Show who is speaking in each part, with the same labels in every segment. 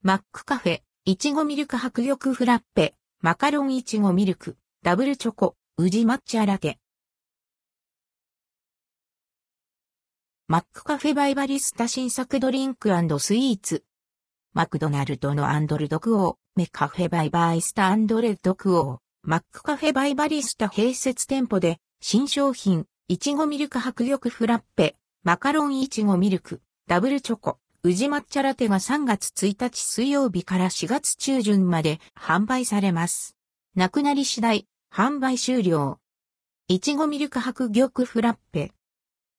Speaker 1: マックカフェ、いちごミルク迫力フラッペ、マカロンいちごミルク、ダブルチョコ、宇治抹茶ラテ。マックカフェバイバリスタ新作ドリンクスイーツ。マクドナルドのアンドルドクオー、メカフェバイバイスタアンドレッドクオー、マックカフェバイバリスタ併設店舗で、新商品、いちごミルク迫力フラッペ、マカロンいちごミルク、ダブルチョコ、宇治抹茶ラテが3月1日水曜日から4月中旬まで販売されます。なくなり次第、販売終了。いちごミルク白玉フラッペ。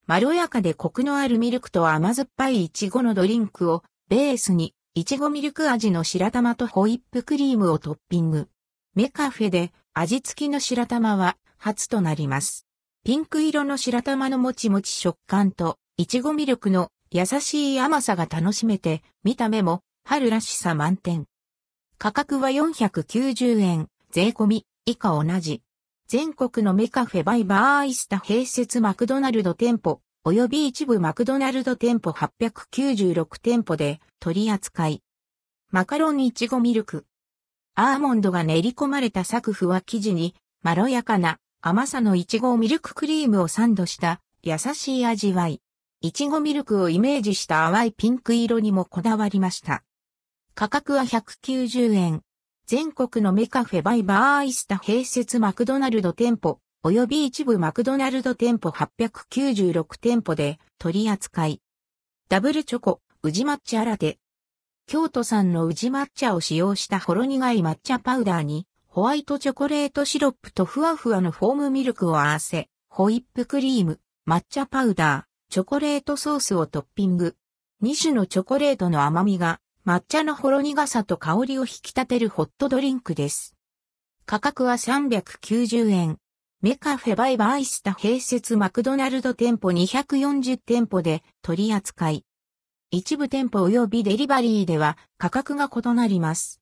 Speaker 1: まろやかでコクのあるミルクと甘酸っぱいいちごのドリンクをベースに、いちごミルク味の白玉とホイップクリームをトッピング。メカフェで味付きの白玉は初となります。ピンク色の白玉のもちもち食感と、いちごミルクの優しい甘さが楽しめて、見た目も春らしさ満点。価格は490円、税込み、以下同じ。全国のメカフェバイバーイスタ併設マクドナルド店舗、及び一部マクドナルド店舗896店舗で取り扱い。マカロンいちごミルク。アーモンドが練り込まれたサクフは生地に、まろやかな甘さのいちごミルククリームをサンドした優しい味わい。いちごミルクをイメージした淡いピンク色にもこだわりました。価格は190円。全国のメカフェバイバーイスタ併設マクドナルド店舗、及び一部マクドナルド店舗896店舗で取り扱い。ダブルチョコ、宇治抹茶ラテ。京都産の宇治抹茶を使用したほろ苦い抹茶パウダーに、ホワイトチョコレートシロップとふわふわのフォームミルクを合わせ、ホイップクリーム、抹茶パウダー、チョコレートソースをトッピング。2種のチョコレートの甘みが抹茶のほろ苦さと香りを引き立てるホットドリンクです。価格は390円。メカフェバイバイスタ併設マクドナルド店舗240店舗で取り扱い。一部店舗及びデリバリーでは価格が異なります。